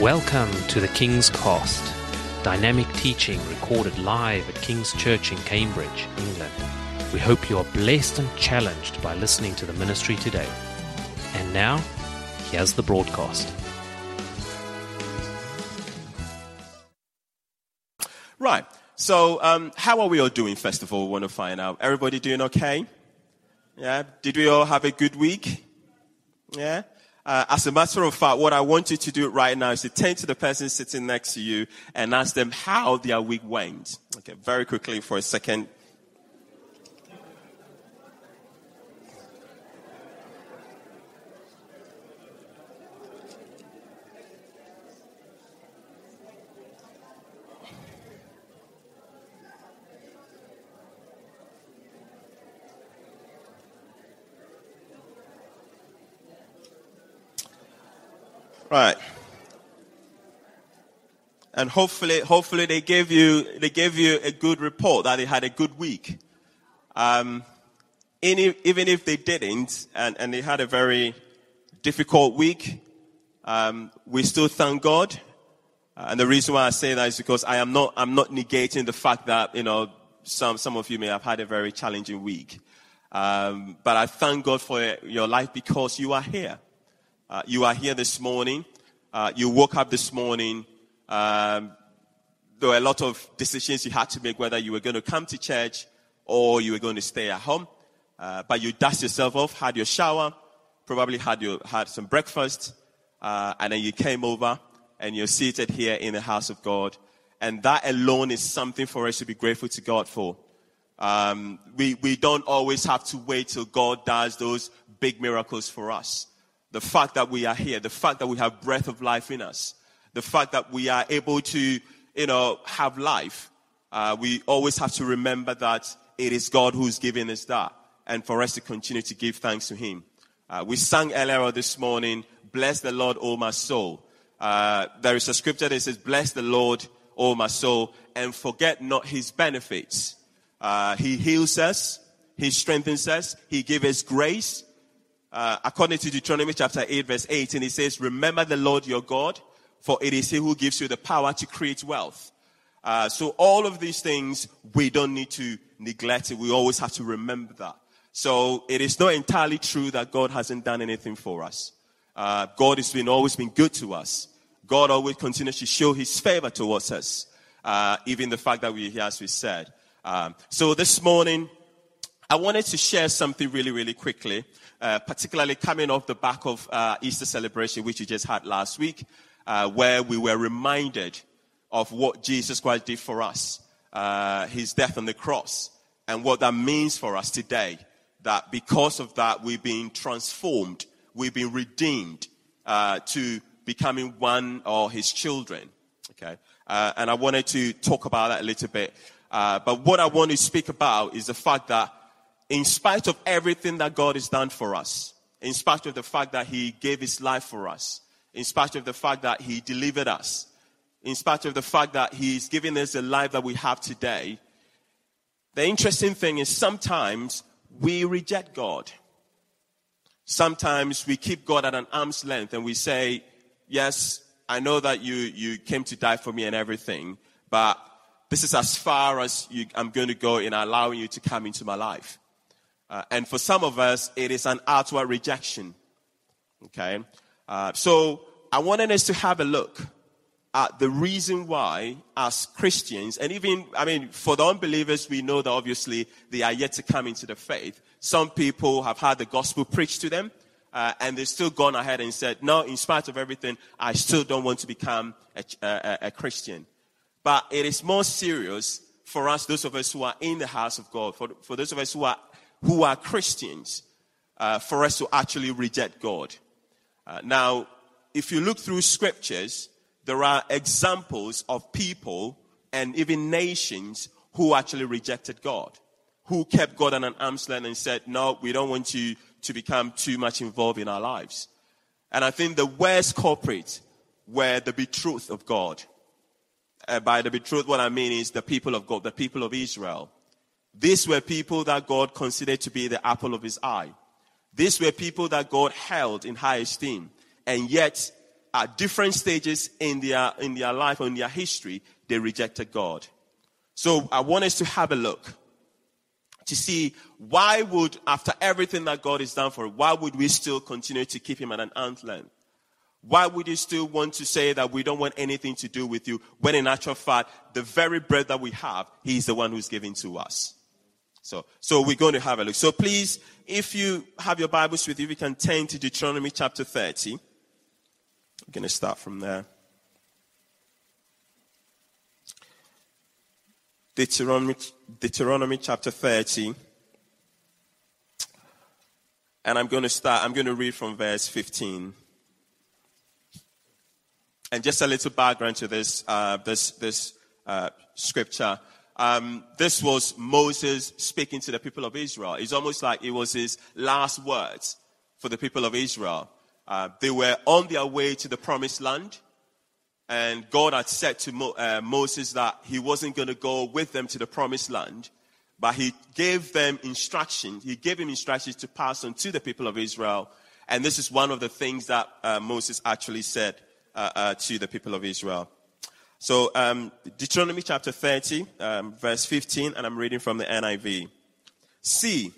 Welcome to the King's Cost, dynamic teaching recorded live at King's Church in Cambridge, England. We hope you are blessed and challenged by listening to the ministry today. And now, here's the broadcast. Right. So, um, how are we all doing, first of all? We want to find out. Everybody doing okay? Yeah. Did we all have a good week? Yeah. Uh, as a matter of fact, what I want you to do right now is to turn to the person sitting next to you and ask them how their week went. Okay, very quickly for a second. Right. And hopefully, hopefully they gave you, they gave you a good report that they had a good week. Um, even if they didn't, and, and they had a very difficult week, um, we still thank God. Uh, and the reason why I say that is because I am not, I'm not negating the fact that, you know, some, some of you may have had a very challenging week. Um, but I thank God for your life because you are here. Uh, you are here this morning. Uh, you woke up this morning. Um, there were a lot of decisions you had to make whether you were going to come to church or you were going to stay at home. Uh, but you dust yourself off, had your shower, probably had your had some breakfast, uh, and then you came over and you're seated here in the house of God. And that alone is something for us to be grateful to God for. Um, we we don't always have to wait till God does those big miracles for us the fact that we are here, the fact that we have breath of life in us, the fact that we are able to, you know, have life, uh, we always have to remember that it is God who's giving us that, and for us to continue to give thanks to Him. Uh, we sang earlier this morning, "Bless the Lord, O my soul." Uh, there is a scripture that says, "Bless the Lord, O my soul, and forget not His benefits." Uh, he heals us, He strengthens us, He gives us grace, uh, according to Deuteronomy chapter 8 verse 18, it says, remember the Lord your God, for it is he who gives you the power to create wealth. Uh, so all of these things, we don't need to neglect it. We always have to remember that. So it is not entirely true that God hasn't done anything for us. Uh, God has been always been good to us. God always continues to show his favor towards us. Uh, even the fact that we're here, as we said. Um, so this morning, I wanted to share something really, really quickly. Uh, particularly coming off the back of uh, Easter celebration, which we just had last week, uh, where we were reminded of what Jesus Christ did for us, uh, his death on the cross, and what that means for us today. That because of that, we've been transformed, we've been redeemed uh, to becoming one of his children. Okay, and I wanted to talk about that a little bit. but what I want to speak about is the fact that in spite of everything that God has done for us, in spite of the fact that He gave His life for us, in spite of the fact that He delivered us, in spite of the fact that He's given us the life that we have today, the interesting thing is sometimes we reject God. Sometimes we keep God at an arm's length and we say, Yes, I know that you, you came to die for me and everything, but this is as far as you, I'm going to go in allowing you to come into my life. Uh, and for some of us, it is an outward rejection. Okay? Uh, so I wanted us to have a look at the reason why, as Christians, and even, I mean, for the unbelievers, we know that obviously they are yet to come into the faith. Some people have had the gospel preached to them, uh, and they've still gone ahead and said, no, in spite of everything, I still don't want to become a, a, a Christian. But it is more serious for us, those of us who are in the house of God, for, for those of us who are who are Christians uh, for us to actually reject God. Uh, now, if you look through scriptures, there are examples of people and even nations who actually rejected God, who kept God on an arm's length and said, No, we don't want you to become too much involved in our lives. And I think the worst culprit were the betrothed of God. Uh, by the betrothed, what I mean is the people of God, the people of Israel. These were people that God considered to be the apple of his eye. These were people that God held in high esteem. And yet, at different stages in their, in their life in their history, they rejected God. So I want us to have a look to see why would, after everything that God has done for us, why would we still continue to keep him at an arm's length? Why would you still want to say that we don't want anything to do with you when in actual fact, the very bread that we have, he's the one who's giving to us. So, so we're going to have a look. So please, if you have your Bibles with you, we can turn to Deuteronomy chapter 30. I'm going to start from there. Deuteronomy, Deuteronomy chapter 30. And I'm going to start, I'm going to read from verse 15. And just a little background to this, uh, this, this uh, scripture. Um, this was Moses speaking to the people of Israel. It's almost like it was his last words for the people of Israel. Uh, they were on their way to the promised land. And God had said to Mo- uh, Moses that he wasn't going to go with them to the promised land, but he gave them instructions. He gave him instructions to pass on to the people of Israel. And this is one of the things that uh, Moses actually said uh, uh, to the people of Israel. So, um, Deuteronomy chapter 30, um, verse 15, and I'm reading from the NIV. See,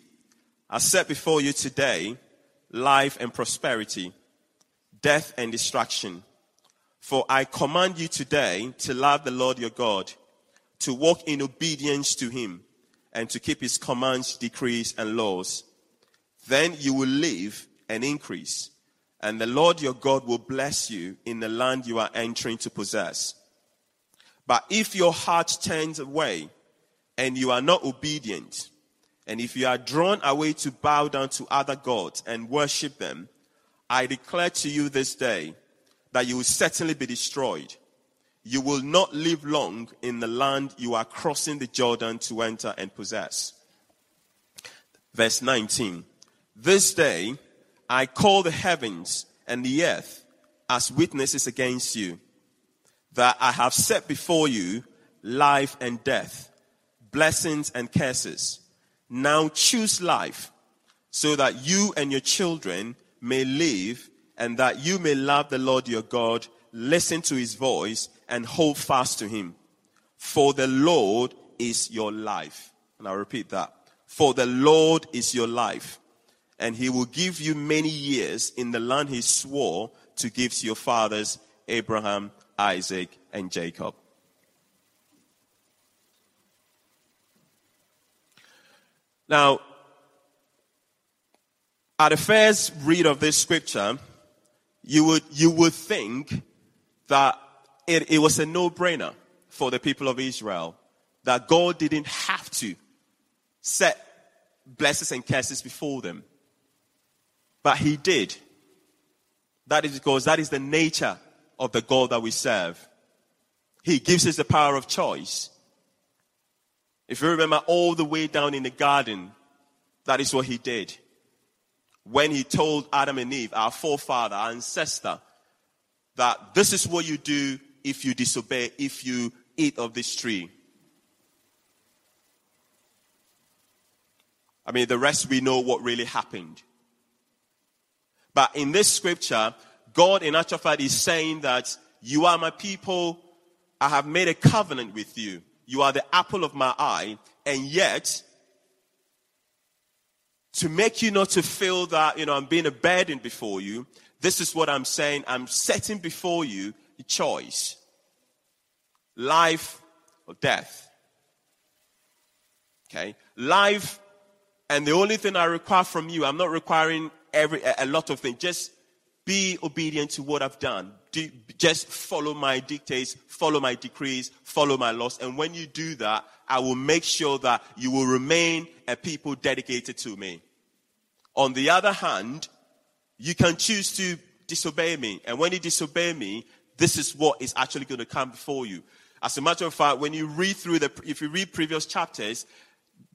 I set before you today life and prosperity, death and destruction. For I command you today to love the Lord your God, to walk in obedience to him, and to keep his commands, decrees, and laws. Then you will live and increase and the Lord your God will bless you in the land you are entering to possess. But if your heart turns away and you are not obedient, and if you are drawn away to bow down to other gods and worship them, I declare to you this day that you will certainly be destroyed. You will not live long in the land you are crossing the Jordan to enter and possess. Verse 19. This day I call the heavens and the earth as witnesses against you, that I have set before you life and death, blessings and curses. Now choose life, so that you and your children may live, and that you may love the Lord your God, listen to his voice, and hold fast to him. For the Lord is your life. And I'll repeat that. For the Lord is your life and he will give you many years in the land he swore to give to your fathers, Abraham, Isaac, and Jacob. Now, at the first read of this scripture, you would, you would think that it, it was a no-brainer for the people of Israel, that God didn't have to set blessings and curses before them. But he did. That is because that is the nature of the God that we serve. He gives us the power of choice. If you remember all the way down in the garden, that is what he did. When he told Adam and Eve, our forefather, our ancestor, that this is what you do if you disobey, if you eat of this tree. I mean, the rest we know what really happened. But in this scripture, God in actual fact is saying that you are my people. I have made a covenant with you. You are the apple of my eye. And yet, to make you not to feel that, you know, I'm being a burden before you, this is what I'm saying. I'm setting before you a choice. Life or death. Okay? Life, and the only thing I require from you, I'm not requiring every, a lot of things. Just be obedient to what I've done. Do, just follow my dictates, follow my decrees, follow my laws. And when you do that, I will make sure that you will remain a people dedicated to me. On the other hand, you can choose to disobey me. And when you disobey me, this is what is actually going to come before you. As a matter of fact, when you read through the, if you read previous chapters,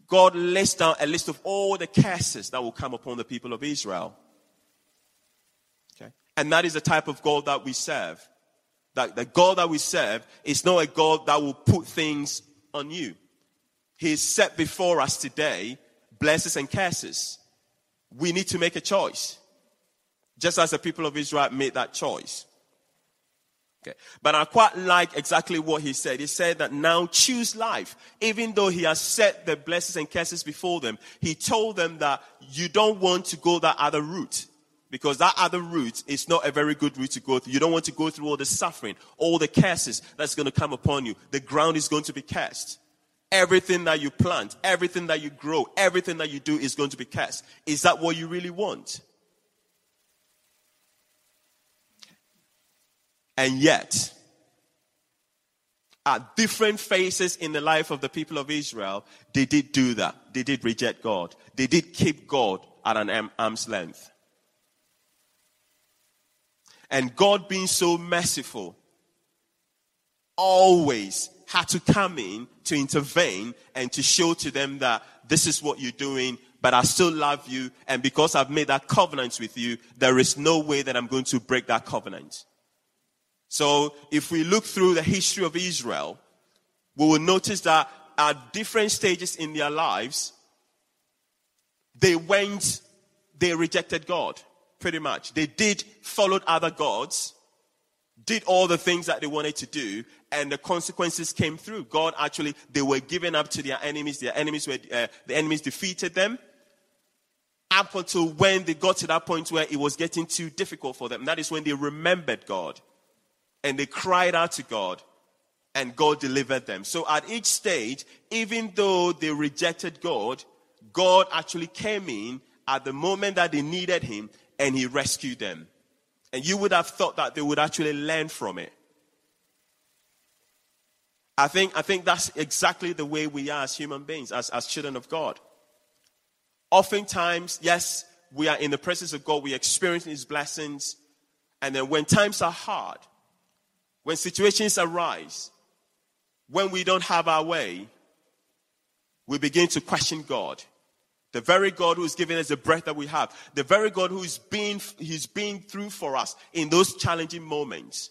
God lists down a list of all the curses that will come upon the people of Israel. And that is the type of God that we serve. That the God that we serve is not a God that will put things on you. He is set before us today blessings and curses. We need to make a choice. Just as the people of Israel made that choice. Okay. But I quite like exactly what he said. He said that now choose life. Even though he has set the blessings and curses before them, he told them that you don't want to go that other route. Because that other route is not a very good route to go through. You don't want to go through all the suffering, all the curses that's going to come upon you. The ground is going to be cursed. Everything that you plant, everything that you grow, everything that you do is going to be cursed. Is that what you really want? And yet, at different phases in the life of the people of Israel, they did do that. They did reject God. They did keep God at an arm's length. And God being so merciful, always had to come in to intervene and to show to them that this is what you're doing, but I still love you. And because I've made that covenant with you, there is no way that I'm going to break that covenant. So if we look through the history of Israel, we will notice that at different stages in their lives, they went, they rejected God, pretty much. They did follow other gods, did all the things that they wanted to do, and the consequences came through. God actually, they were given up to their enemies. Their enemies were, uh, the enemies defeated them. Up until when they got to that point where it was getting too difficult for them. That is when they remembered God and they cried out to God and God delivered them. So at each stage, even though they rejected God, God actually came in at the moment that they needed him and he rescued them. And you would have thought that they would actually learn from it. I think, I think that's exactly the way we are as human beings, as, as children of God. Oftentimes, yes, we are in the presence of God, we experience His blessings, and then when times are hard, when situations arise, when we don't have our way, we begin to question God. The very God who's given us the breath that we have. The very God who's been, he's been through for us in those challenging moments.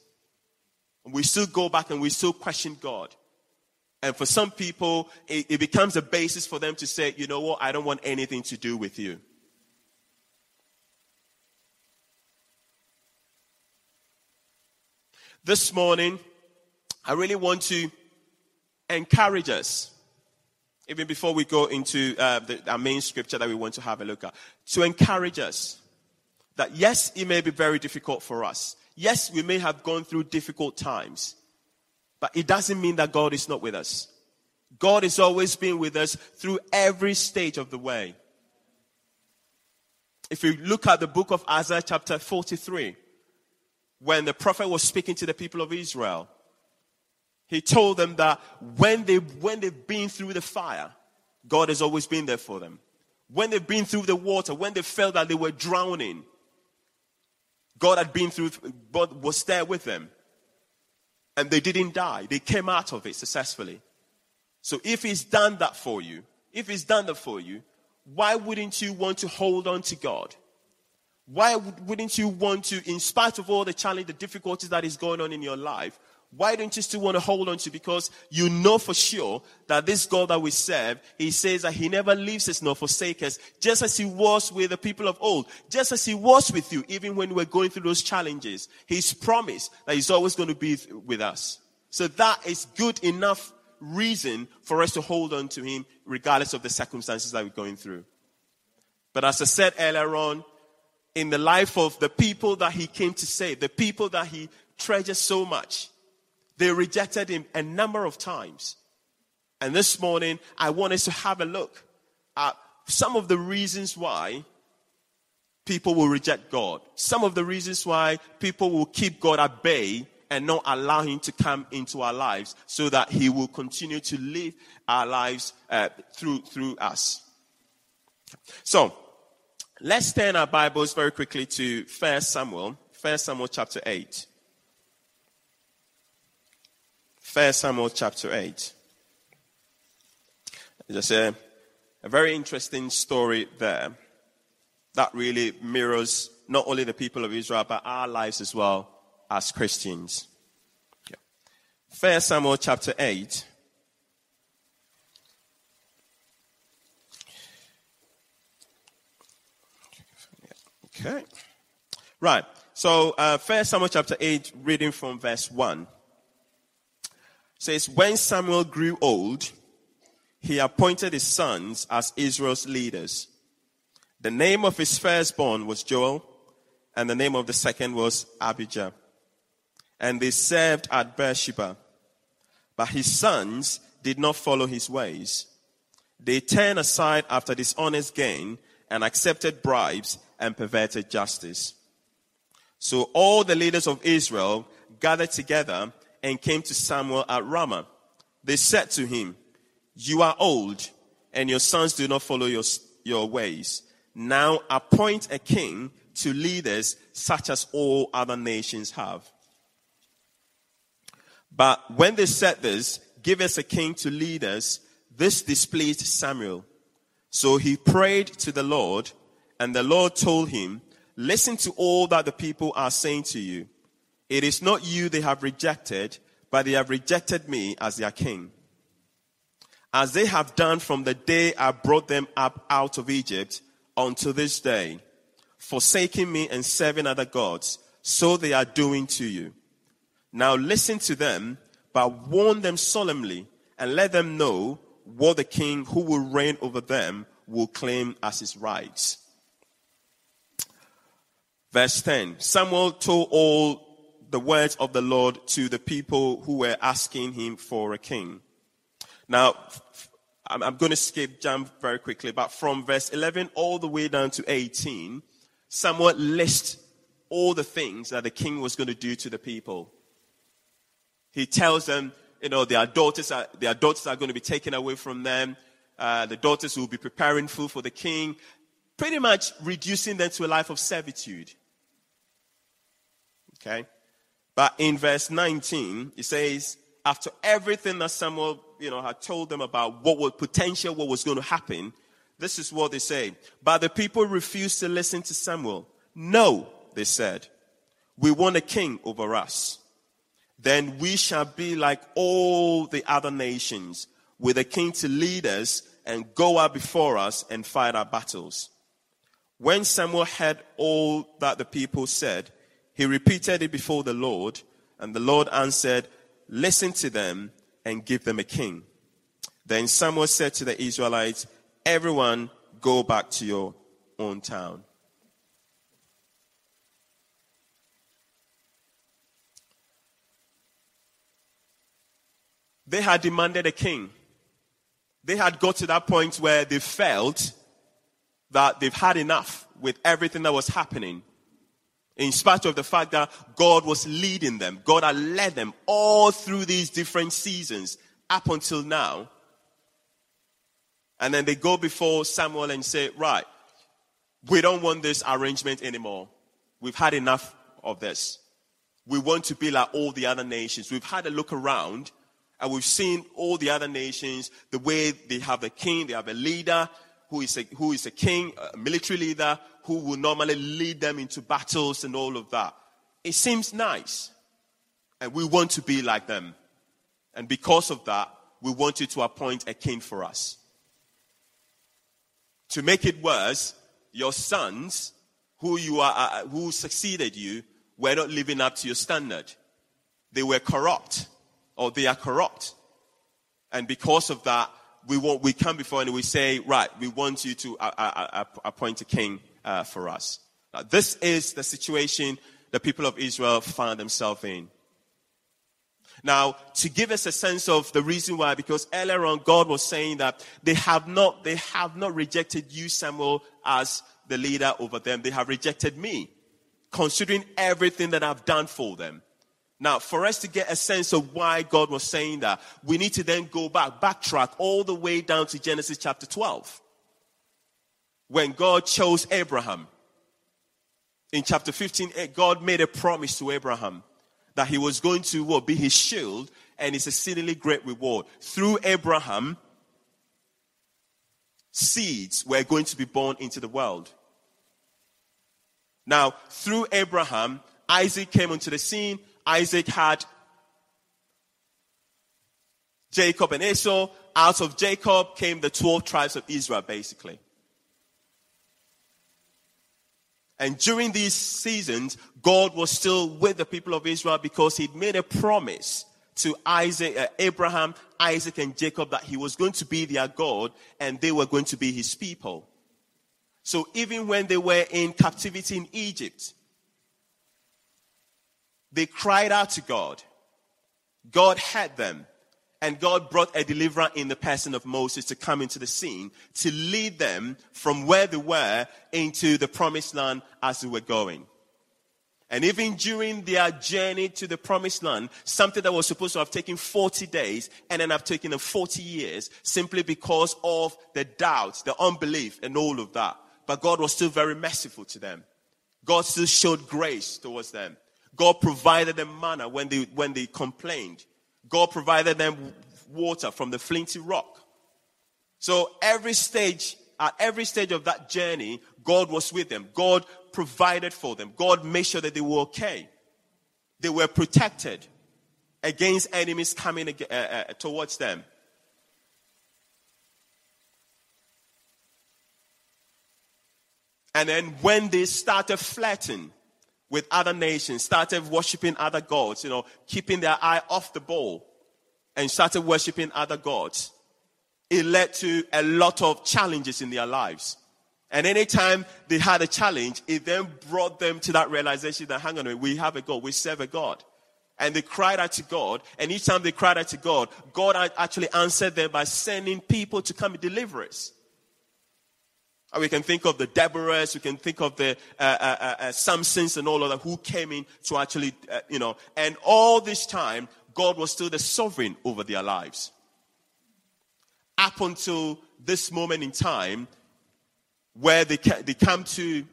And we still go back and we still question God. And for some people, it, it becomes a basis for them to say, you know what, I don't want anything to do with you. This morning, I really want to encourage us, even before we go into uh, the, our main scripture that we want to have a look at, to encourage us that yes, it may be very difficult for us. Yes, we may have gone through difficult times, but it doesn't mean that God is not with us. God has always been with us through every stage of the way. If you look at the book of Isaiah, chapter 43, when the prophet was speaking to the people of Israel, he told them that when, they, when they've been through the fire, God has always been there for them. When they've been through the water, when they felt that they were drowning, God had been through, God was there with them. And they didn't die. They came out of it successfully. So if He's done that for you, if He's done that for you, why wouldn't you want to hold on to God? Why wouldn't you want to, in spite of all the challenge, the difficulties that is going on in your life, why don't you still want to hold on to? Because you know for sure that this God that we serve, He says that He never leaves us nor forsakes us, just as He was with the people of old, just as He was with you, even when we're going through those challenges. He's promised that He's always going to be with us. So that is good enough reason for us to hold on to Him, regardless of the circumstances that we're going through. But as I said earlier on, in the life of the people that he came to save, the people that he treasures so much. They rejected him a number of times. And this morning, I want us to have a look at some of the reasons why people will reject God. Some of the reasons why people will keep God at bay and not allow him to come into our lives so that he will continue to live our lives uh, through, through us. So, Let's turn our Bibles very quickly to 1 Samuel, 1 Samuel chapter 8. 1 Samuel chapter 8. There's a, a very interesting story there that really mirrors not only the people of Israel, but our lives as well as Christians. 1 Samuel chapter 8. Okay. Right. So, uh, First Samuel chapter 8, reading from verse 1, says, When Samuel grew old, he appointed his sons as Israel's leaders. The name of his firstborn was Joel, and the name of the second was Abijah. And they served at Beersheba. But his sons did not follow his ways. They turned aside after dishonest gain and accepted bribes and perverted justice. So all the leaders of Israel gathered together and came to Samuel at Ramah. They said to him, You are old, and your sons do not follow your, your ways. Now appoint a king to lead us, such as all other nations have. But when they said this, give us a king to lead us, this displeased Samuel. So he prayed to the Lord, and the Lord told him, Listen to all that the people are saying to you. It is not you they have rejected, but they have rejected me as their king. As they have done from the day I brought them up out of Egypt unto this day, forsaking me and serving other gods, so they are doing to you. Now listen to them, but warn them solemnly and let them know what the king who will reign over them will claim as his rights. Verse 10 Samuel told all the words of the Lord to the people who were asking him for a king. Now, I'm going to skip, jump very quickly, but from verse 11 all the way down to 18, Samuel lists all the things that the king was going to do to the people. He tells them, you know, their daughters are, their daughters are going to be taken away from them. Uh, the daughters will be preparing food for the king, pretty much reducing them to a life of servitude. Okay? But in verse 19, it says, after everything that Samuel, you know, had told them about what was potential, what was going to happen, this is what they say. But the people refused to listen to Samuel. No, they said. We want a king over us then we shall be like all the other nations, with a king to lead us and go out before us and fight our battles. When Samuel heard all that the people said, he repeated it before the Lord, and the Lord answered, Listen to them and give them a king. Then Samuel said to the Israelites, Everyone go back to your own town. They had demanded a king. They had got to that point where they felt that they've had enough with everything that was happening. In spite of the fact that God was leading them, God had led them all through these different seasons up until now. And then they go before Samuel and say, Right, we don't want this arrangement anymore. We've had enough of this. We want to be like all the other nations. We've had a look around and we've seen all the other nations, the way they have a king, they have a leader who is a, who is a king, a military leader who will normally lead them into battles and all of that. It seems nice. And we want to be like them. And because of that, we want you to appoint a king for us. To make it worse, your sons, who you are, uh, who succeeded you, were not living up to your standard. They were corrupt or they are corrupt. And because of that, we want, we come before and we say, right, we want you to uh, uh, appoint a king uh, for us. Now, this is the situation the people of Israel found themselves in. Now, to give us a sense of the reason why, because earlier on God was saying that they have not, they have not rejected you, Samuel, as the leader over them. They have rejected me, considering everything that I've done for them. Now, for us to get a sense of why God was saying that, we need to then go back, backtrack all the way down to Genesis chapter 12. When God chose Abraham. In chapter 15, eh, God made a promise to Abraham that he was going to what, be his shield and his exceedingly great reward. Through Abraham, seeds were going to be born into the world. Now, through Abraham, Isaac came onto the scene, Isaac had Jacob and Esau. Out of Jacob came the 12 tribes of Israel, basically. And during these seasons, God was still with the people of Israel because he'd made a promise to Isaac, uh, Abraham, Isaac, and Jacob that he was going to be their God and they were going to be his people. So even when they were in captivity in Egypt, they cried out to God. God had them. And God brought a deliverer in the person of Moses to come into the scene to lead them from where they were into the promised land as they were going. And even during their journey to the promised land, something that was supposed to have taken 40 days ended up taking them 40 years simply because of the doubts, the unbelief, and all of that. But God was still very merciful to them. God still showed grace towards them. God provided them manna when they, when they complained. God provided them water from the flinty rock. So every stage, at every stage of that journey, God was with them. God provided for them. God made sure that they were okay. They were protected against enemies coming uh, uh, towards them. And then when they started flirting with other nations, started worshiping other gods, you know, keeping their eye off the ball, and started worshiping other gods, it led to a lot of challenges in their lives. And anytime they had a challenge, it then brought them to that realization that, hang on a minute, we have a God, we serve a God. And they cried out to God. And each time they cried out to God, God actually answered them by sending people to come and deliver us. And we can think of the Deborahs, we can think of the uh, uh, uh, uh Samsons and all of that who came in to actually, uh, you know, and all this time, God was still the sovereign over their lives. Up until this moment in time, where they, they come to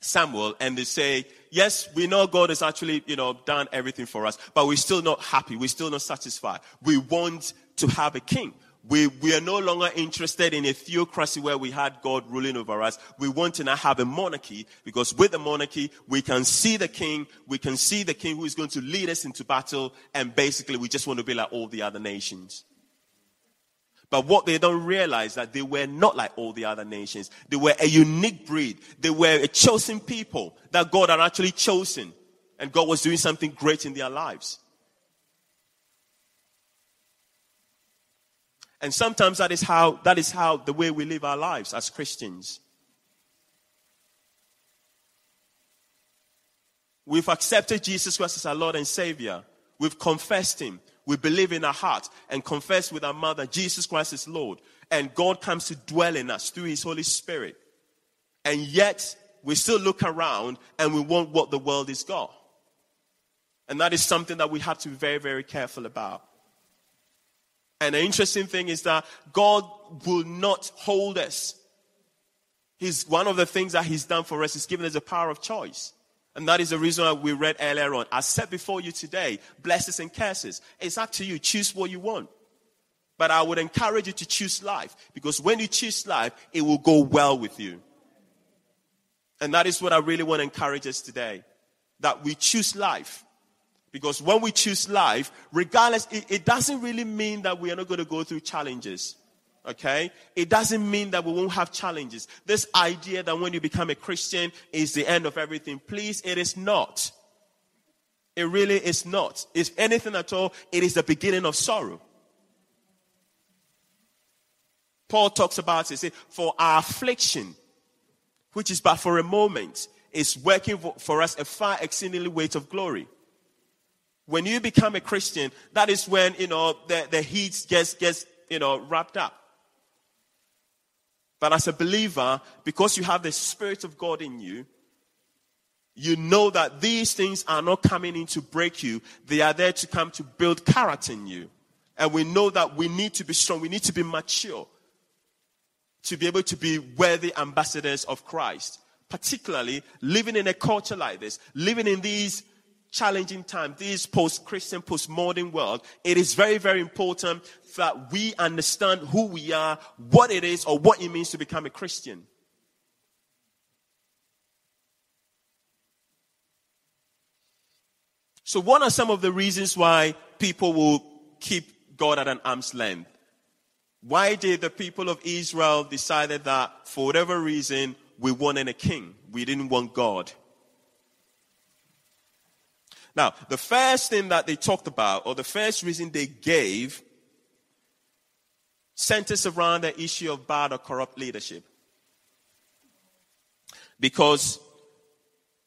Samuel and they say, yes, we know God has actually, you know, done everything for us, but we're still not happy. We're still not satisfied. We want to have a king. We, we are no longer interested in a theocracy where we had God ruling over us. We want to now have a monarchy because with the monarchy, we can see the king, we can see the king who is going to lead us into battle, and basically we just want to be like all the other nations. But what they don't realize that they were not like all the other nations. They were a unique breed. They were a chosen people that God had actually chosen. And God was doing something great in their lives. And sometimes that is how, that is how the way we live our lives as Christians. We've accepted Jesus Christ as our Lord and Savior. We've confessed Him. We believe in our heart and confess with our mouth that Jesus Christ is Lord. And God comes to dwell in us through His Holy Spirit. And yet, we still look around and we want what the world is got. And that is something that we have to be very, very careful about. And the interesting thing is that God will not hold us. He's one of the things that He's done for us is given us a power of choice. And that is the reason why we read earlier on. I set before you today blessings and curses. It's up to you. Choose what you want. But I would encourage you to choose life because when you choose life, it will go well with you. And that is what I really want to encourage us today. That we choose life. Because when we choose life, regardless, it, it doesn't really mean that we are not going to go through challenges. Okay? It doesn't mean that we won't have challenges. This idea that when you become a Christian is the end of everything, please, it is not. It really is not. If anything at all, it is the beginning of sorrow. Paul talks about it, say, for our affliction, which is but for a moment, is working for us a far exceedingly weight of glory. When you become a Christian, that is when, you know, the, the heat gets, gets, you know, wrapped up. But as a believer, because you have the Spirit of God in you, you know that these things are not coming in to break you. They are there to come to build character in you. And we know that we need to be strong. We need to be mature to be able to be worthy ambassadors of Christ. Particularly living in a culture like this, living in these challenging time, this post-Christian, post-modern world, it is very, very important that we understand who we are, what it is, or what it means to become a Christian. So what are some of the reasons why people will keep God at an arm's length? Why did the people of Israel decided that for whatever reason, we wanted a king. We didn't want God. Now, the first thing that they talked about, or the first reason they gave, centers around the issue of bad or corrupt leadership. Because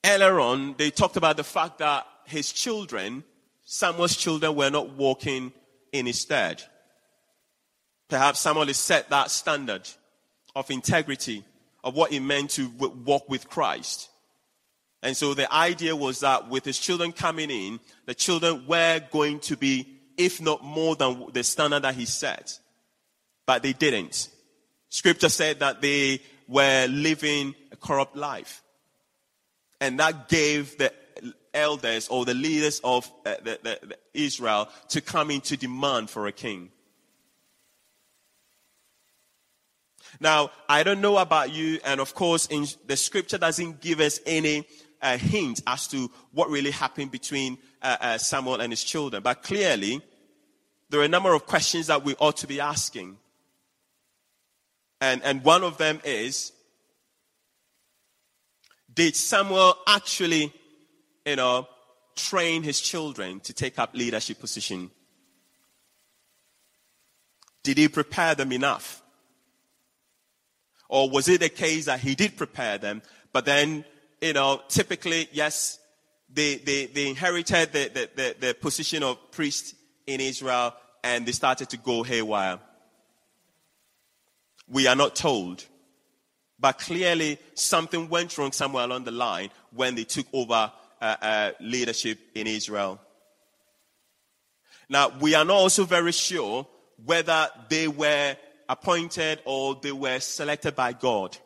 earlier on, they talked about the fact that his children, Samuel's children, were not walking in his stead. Perhaps Samuel has set that standard of integrity, of what it meant to walk with Christ. And so the idea was that with his children coming in, the children were going to be, if not more than the standard that he set. But they didn't. Scripture said that they were living a corrupt life. And that gave the elders or the leaders of uh, the, the, the Israel to come into demand for a king. Now, I don't know about you, and of course, in, the scripture doesn't give us any uh, hint as to what really happened between uh, uh, Samuel and his children. But clearly, there are a number of questions that we ought to be asking. And, and one of them is Did Samuel actually, you know, train his children to take up leadership position? Did he prepare them enough? Or was it a case that he did prepare them, but then, you know, typically, yes, they, they, they inherited the, the, the, the position of priest in Israel and they started to go haywire. We are not told. But clearly, something went wrong somewhere along the line when they took over uh, uh, leadership in Israel. Now, we are not also very sure whether they were appointed or they were selected by God.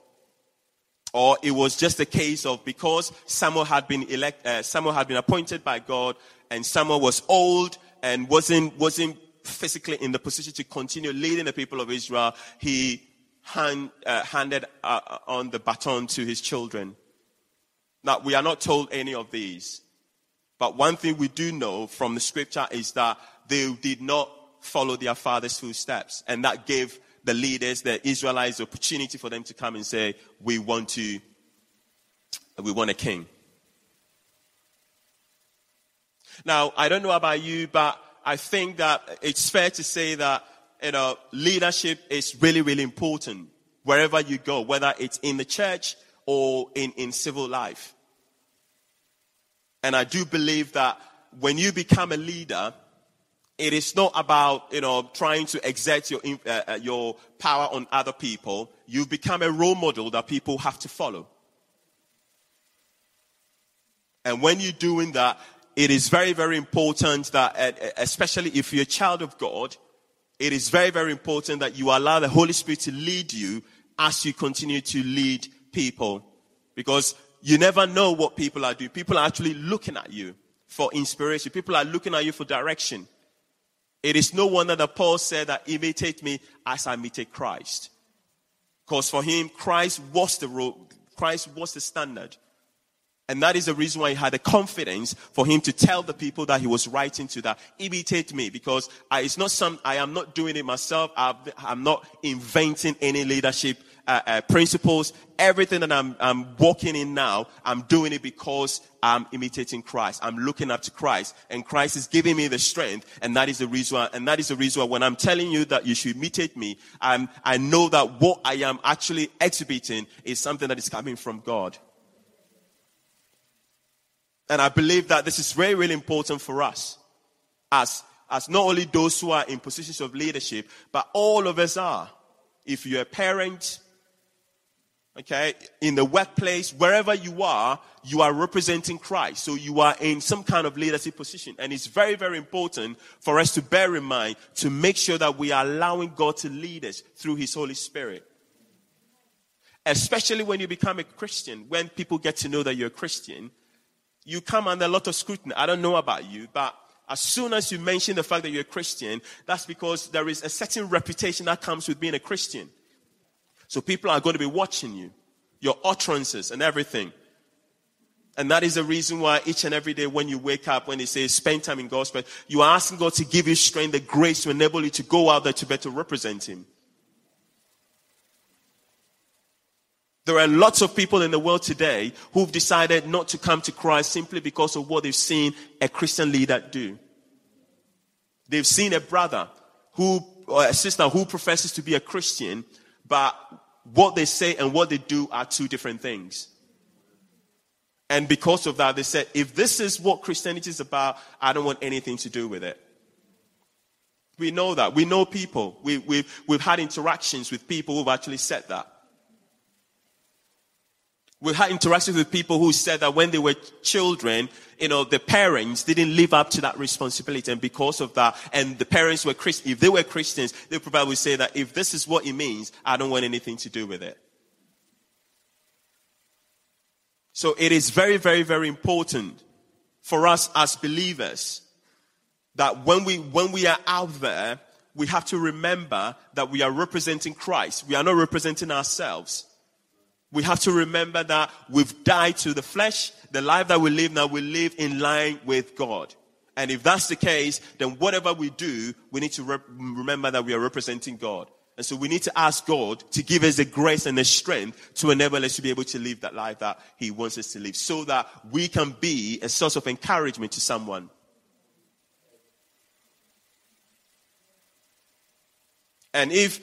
Or it was just a case of because Samuel had been elect, uh, Samuel had been appointed by God and Samuel was old and wasn't, wasn't physically in the position to continue leading the people of Israel, he hand, uh, handed uh, on the baton to his children. Now, we are not told any of these. But one thing we do know from the scripture is that they did not follow their father's footsteps. And that gave the leaders, the Israelites, the opportunity for them to come and say, we want to, we want a king. Now, I don't know about you, but I think that it's fair to say that, you know, leadership is really, really important wherever you go, whether it's in the church or in, in civil life. And I do believe that when you become a leader, it is not about, you know, trying to exert your, uh, uh, your power on other people. You become a role model that people have to follow. And when you're doing that, it is very, very important that, uh, especially if you're a child of God, it is very, very important that you allow the Holy Spirit to lead you as you continue to lead people. Because you never know what people are doing. People are actually looking at you for inspiration. People are looking at you for direction. It is no wonder that Paul said that imitate me as I imitate Christ. Because for him, Christ was the role, Christ was the standard. And that is the reason why he had the confidence for him to tell the people that he was writing to that, imitate me, because I, it's not some, I am not doing it myself. i am not inventing any leadership uh, uh, principles. Everything that I'm, I'm walking in now, I'm doing it because I'm imitating Christ. I'm looking up to Christ and Christ is giving me the strength. And that is the reason why, and that is the reason why when I'm telling you that you should imitate me, I'm, I know that what I am actually exhibiting is something that is coming from God. And I believe that this is very, really important for us as, as not only those who are in positions of leadership, but all of us are. If you're a parent, okay, in the workplace, wherever you are, you are representing Christ. So you are in some kind of leadership position. And it's very, very important for us to bear in mind to make sure that we are allowing God to lead us through His Holy Spirit. Especially when you become a Christian, when people get to know that you're a Christian, you come under a lot of scrutiny. I don't know about you, but as soon as you mention the fact that you're a Christian, that's because there is a certain reputation that comes with being a Christian. So people are going to be watching you, your utterances and everything. And that is the reason why each and every day when you wake up, when they say spend time in God's presence, you are asking God to give you strength, the grace to enable you to go out there to better represent Him. There are lots of people in the world today who've decided not to come to Christ simply because of what they've seen a Christian leader do. They've seen a brother who, or a sister who professes to be a Christian, but what they say and what they do are two different things. And because of that, they said, if this is what Christianity is about, I don't want anything to do with it. We know that. We know people. We, have we've, we've had interactions with people who've actually said that. We've had interactions with people who said that when they were children, you know, the parents didn't live up to that responsibility. And because of that, and the parents were Christians, if they were Christians, they probably say that if this is what it means, I don't want anything to do with it. So it is very, very, very important for us as believers that when we, when we are out there, we have to remember that we are representing Christ. We are not representing ourselves. We have to remember that we've died to the flesh. The life that we live now, we live in line with God. And if that's the case, then whatever we do, we need to remember that we are representing God. And so we need to ask God to give us the grace and the strength to enable us to be able to live that life that He wants us to live so that we can be a source of encouragement to someone. And if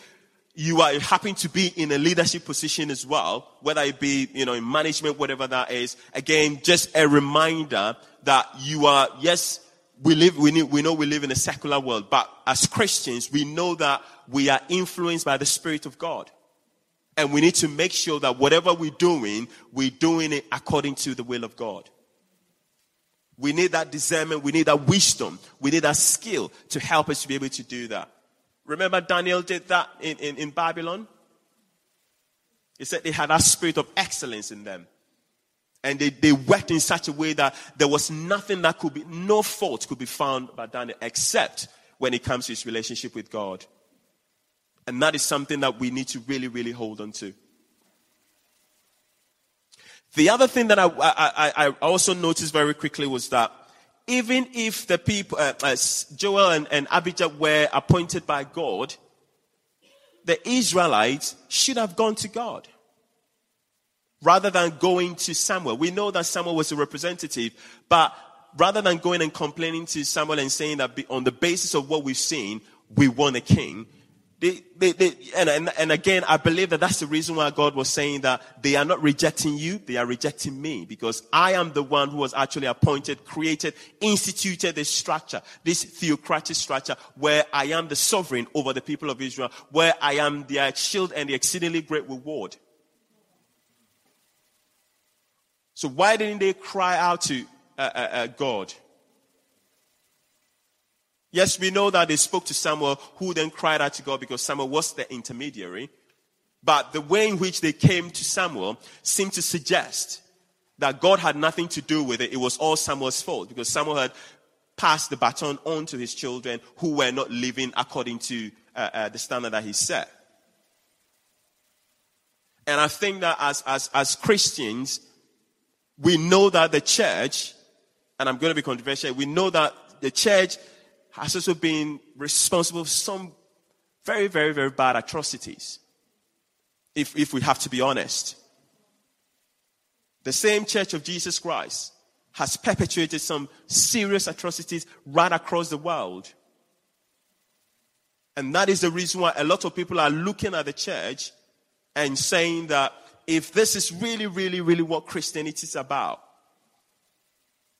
you are happen to be in a leadership position as well, whether it be, you know, in management, whatever that is. Again, just a reminder that you are, yes, we live, we, need, we know we live in a secular world, but as Christians, we know that we are influenced by the Spirit of God. And we need to make sure that whatever we're doing, we're doing it according to the will of God. We need that discernment. We need that wisdom. We need that skill to help us to be able to do that. Remember Daniel did that in, in, in Babylon? He said they had that spirit of excellence in them. And they, they worked in such a way that there was nothing that could be, no fault could be found by Daniel except when it comes to his relationship with God. And that is something that we need to really, really hold on to. The other thing that I, I, I also noticed very quickly was that even if the people, uh, uh, Joel and, and Abijah were appointed by God, the Israelites should have gone to God rather than going to Samuel. We know that Samuel was a representative, but rather than going and complaining to Samuel and saying that on the basis of what we've seen, we want a king, they, they, they, and, and, and again, I believe that that's the reason why God was saying that they are not rejecting you, they are rejecting me because I am the one who was actually appointed, created, instituted this structure, this theocratic structure where I am the sovereign over the people of Israel, where I am their shield and the exceedingly great reward. So why didn't they cry out to uh, uh, uh, God? Yes, we know that they spoke to Samuel, who then cried out to God because Samuel was the intermediary. But the way in which they came to Samuel seemed to suggest that God had nothing to do with it. It was all Samuel's fault because Samuel had passed the baton on to his children who were not living according to uh, uh, the standard that he set. And I think that as, as, as Christians, we know that the church, and I'm going to be controversial, we know that the church has also been responsible for some very, very, very bad atrocities. If, if we have to be honest. The same church of Jesus Christ has perpetuated some serious atrocities right across the world. And that is the reason why a lot of people are looking at the church and saying that if this is really, really, really what Christianity is about,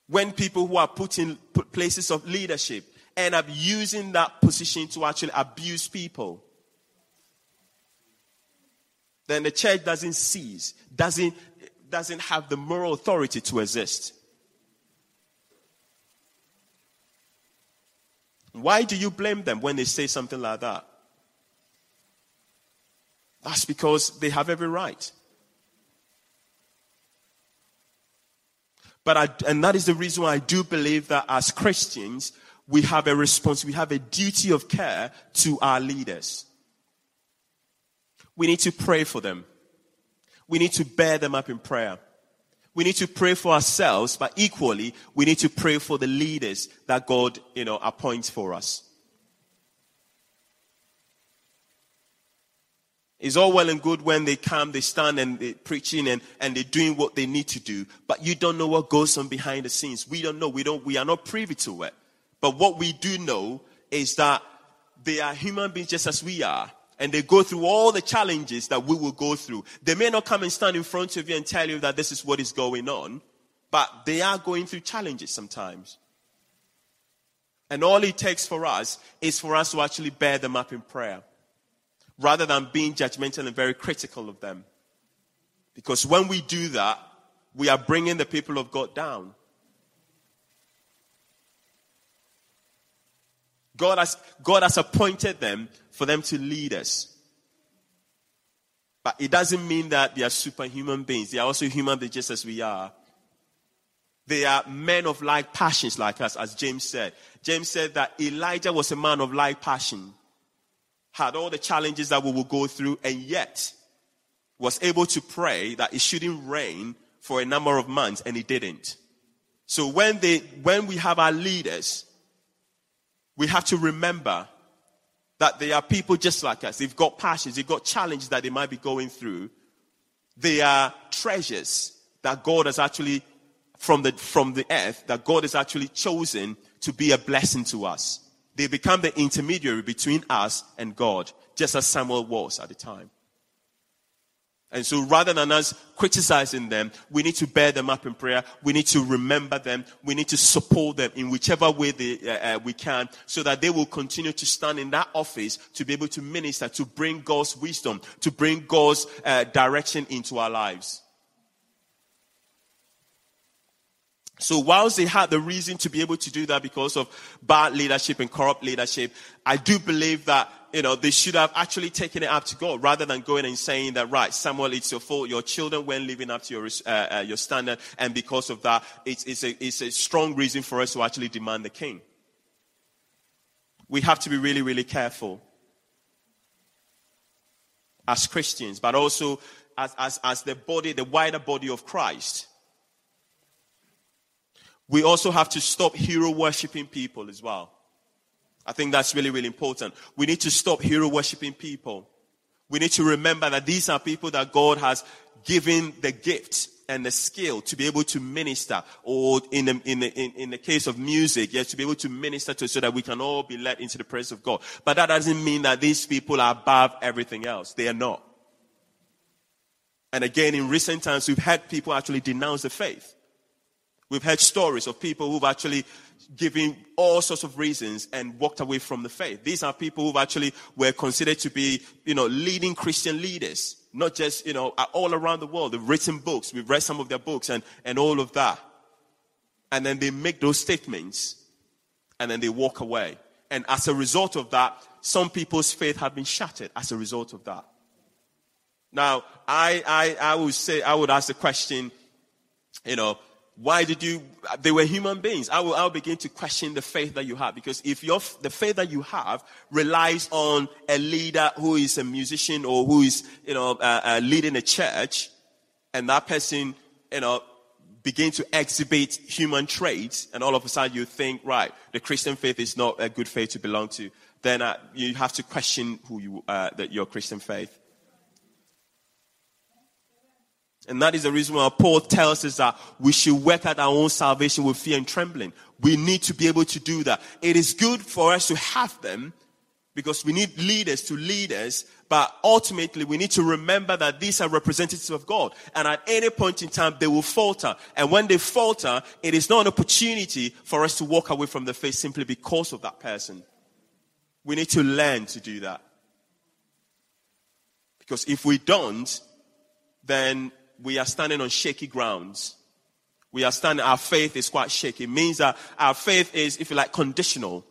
when people who are put in places of leadership end up using that position to actually abuse people, then the church doesn't cease, doesn't, doesn't have the moral authority to exist. Why do you blame them when they say something like that? That's because they have every right. But I, and that is the reason why I do believe that as Christians, we have a response, we have a duty of care to our leaders. We need to pray for them. We need to bear them up in prayer. We need to pray for ourselves, but equally, we need to pray for the leaders that God, you know, appoints for us. It's all well and good when they come, they stand and they're preaching and, and they're doing what they need to do, but you don't know what goes on behind the scenes. We don't know. We don't, we are not privy to it. But what we do know is that they are human beings just as we are. And they go through all the challenges that we will go through. They may not come and stand in front of you and tell you that this is what is going on, but they are going through challenges sometimes. And all it takes for us is for us to actually bear them up in prayer rather than being judgmental and very critical of them. Because when we do that, we are bringing the people of God down. God has, God has appointed them for them to lead us. But it doesn't mean that they are superhuman beings. They are also human beings just as we are. They are men of like passions like us, as James said. James said that Elijah was a man of like passion, had all the challenges that we will go through, and yet was able to pray that it shouldn't rain for a number of months, and it didn't. So when they, when we have our leaders, we have to remember that they are people just like us. They've got passions, they've got challenges that they might be going through. They are treasures that God has actually, from the, from the earth, that God has actually chosen to be a blessing to us. They become the intermediary between us and God, just as Samuel was at the time. And so rather than us criticizing them, we need to bear them up in prayer. We need to remember them. We need to support them in whichever way they, uh, uh, we can so that they will continue to stand in that office to be able to minister, to bring God's wisdom, to bring God's uh, direction into our lives. So whilst they had the reason to be able to do that because of bad leadership and corrupt leadership, I do believe that, you know, they should have actually taken it up to God rather than going and saying that, right, Samuel, it's your fault. Your children weren't living up to your, uh, uh, your standard. And because of that, it's, it's, a, it's a strong reason for us to actually demand the king. We have to be really, really careful as Christians, but also as, as, as the body, the wider body of Christ we also have to stop hero worshipping people as well. I think that's really, really important. We need to stop hero worshipping people. We need to remember that these are people that God has given the gift and the skill to be able to minister, or in the, in the, in, in the case of music, yes, to be able to minister to so that we can all be led into the presence of God. But that doesn't mean that these people are above everything else. They are not. And again, in recent times, we've had people actually denounce the faith. We've had stories of people who've actually given all sorts of reasons and walked away from the faith. These are people who've actually were considered to be, you know, leading Christian leaders, not just, you know, all around the world. They've written books. We've read some of their books and, and all of that. And then they make those statements and then they walk away. And as a result of that, some people's faith have been shattered as a result of that. Now, I, I, I would say, I would ask the question, you know, why did you, they were human beings. I will, I will begin to question the faith that you have because if your, the faith that you have relies on a leader who is a musician or who is, you know, uh, uh, leading a church and that person, you know, begin to exhibit human traits and all of a sudden you think, right, the Christian faith is not a good faith to belong to, then uh, you have to question who you, uh, that your Christian faith. And that is the reason why Paul tells us that we should work out our own salvation with fear and trembling. We need to be able to do that. It is good for us to have them because we need leaders to lead us, but ultimately we need to remember that these are representatives of God. And at any point in time, they will falter. And when they falter, it is not an opportunity for us to walk away from the faith simply because of that person. We need to learn to do that. Because if we don't, then we are standing on shaky grounds. We are standing, our faith is quite shaky. It means that our faith is, if you like, conditional.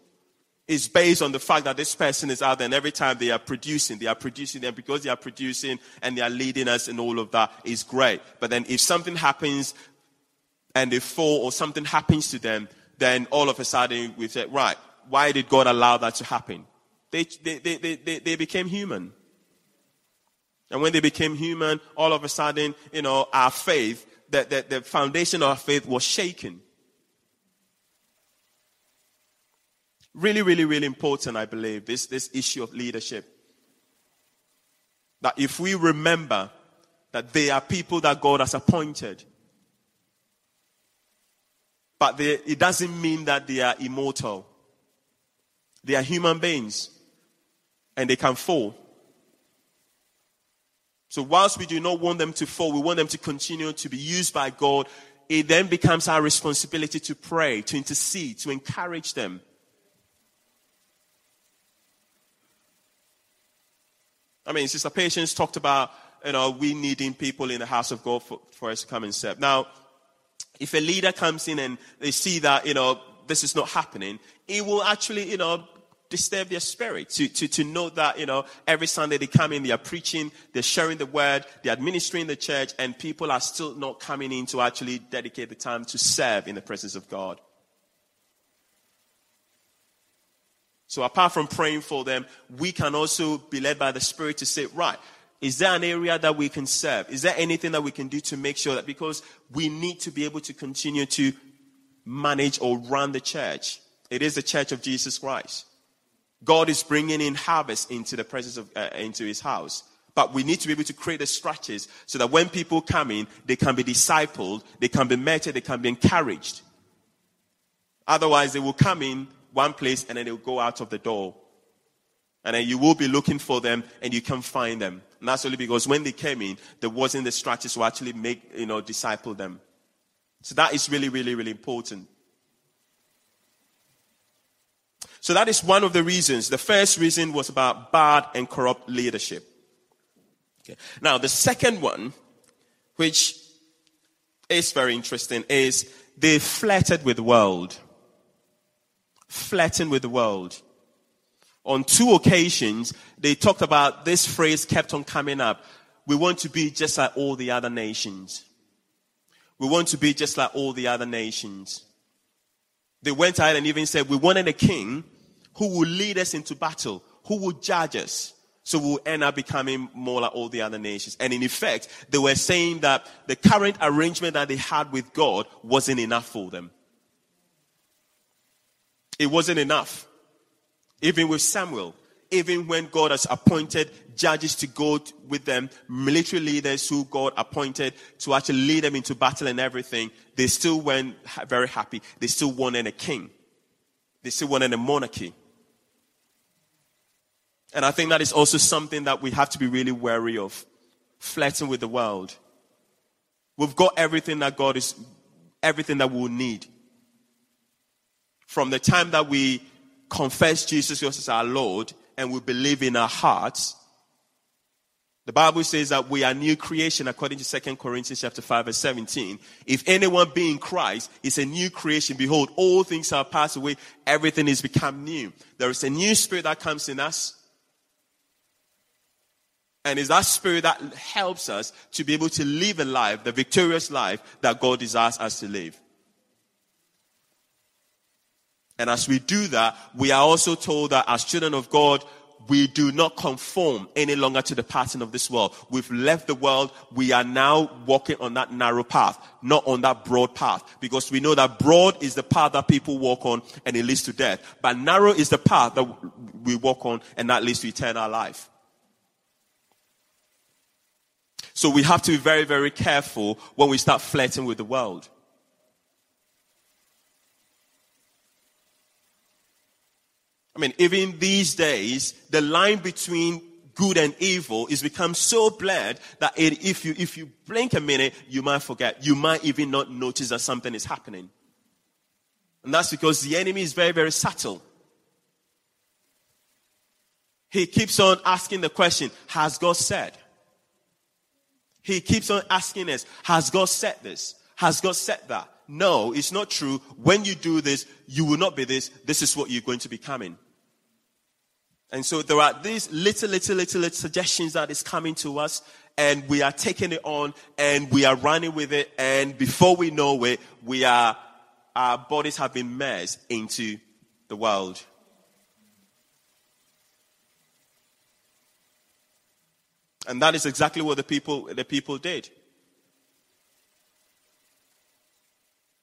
It's based on the fact that this person is out there and every time they are producing, they are producing them because they are producing and they are leading us and all of that is great. But then if something happens and they fall or something happens to them, then all of a sudden we say, right, why did God allow that to happen? They, they, they, they, they became human. And when they became human, all of a sudden, you know, our faith, the, the, the foundation of our faith was shaken. Really, really, really important, I believe, this, this issue of leadership. That if we remember that they are people that God has appointed, but they, it doesn't mean that they are immortal. They are human beings and they can fall. So, whilst we do not want them to fall, we want them to continue to be used by God. It then becomes our responsibility to pray, to intercede, to encourage them. I mean, Sister Patience talked about, you know, we needing people in the house of God for, for us to come and serve. Now, if a leader comes in and they see that, you know, this is not happening, it will actually, you know, disturb their spirit to, to, to know that, you know, every Sunday they come in, they are preaching, they're sharing the word, they're administering the church, and people are still not coming in to actually dedicate the time to serve in the presence of God. So apart from praying for them, we can also be led by the Spirit to say, right, is there an area that we can serve? Is there anything that we can do to make sure that because we need to be able to continue to manage or run the church? It is the church of Jesus Christ. God is bringing in harvest into the presence of, uh, into his house. But we need to be able to create the structures so that when people come in, they can be discipled, they can be mentored, they can be encouraged. Otherwise, they will come in one place and then they'll go out of the door. And then you will be looking for them and you can't find them. And that's only because when they came in, there wasn't the structures to actually make, you know, disciple them. So that is really, really, really important. So that is one of the reasons. The first reason was about bad and corrupt leadership. Okay. Now, the second one, which is very interesting, is they flirted with the world. Flirting with the world. On two occasions, they talked about this phrase kept on coming up. We want to be just like all the other nations. We want to be just like all the other nations. They went out and even said, we wanted a king who will lead us into battle, who will judge us. So we'll end up becoming more like all the other nations. And in effect, they were saying that the current arrangement that they had with God wasn't enough for them. It wasn't enough. Even with Samuel, even when God has appointed judges to go with them, military leaders who God appointed to actually lead them into battle and everything, they still weren't very happy. They still wanted a king. They still wanted a monarchy. And I think that is also something that we have to be really wary of. Flirting with the world. We've got everything that God is, everything that we'll need. From the time that we confess Jesus Christ as our Lord and we believe in our hearts, the Bible says that we are new creation according to 2 Corinthians chapter 5 verse 17. If anyone be in Christ is a new creation, behold, all things are passed away, everything is become new. There is a new spirit that comes in us. And it's that spirit that helps us to be able to live a life, the victorious life that God desires us to live. And as we do that, we are also told that as children of God, we do not conform any longer to the pattern of this world. We've left the world. We are now walking on that narrow path, not on that broad path. Because we know that broad is the path that people walk on and it leads to death. But narrow is the path that we walk on and that leads to eternal life. So we have to be very, very careful when we start flirting with the world. I mean, even these days, the line between good and evil is become so blurred that it, if you if you blink a minute, you might forget. You might even not notice that something is happening. And that's because the enemy is very, very subtle. He keeps on asking the question, has God said? He keeps on asking us, has God said this? Has God said that? No, it's not true. When you do this, you will not be this. This is what you're going to be coming. And so there are these little, little, little, little suggestions that is coming to us and we are taking it on and we are running with it. And before we know it, we are, our bodies have been merged into the world. And that is exactly what the people, the people did.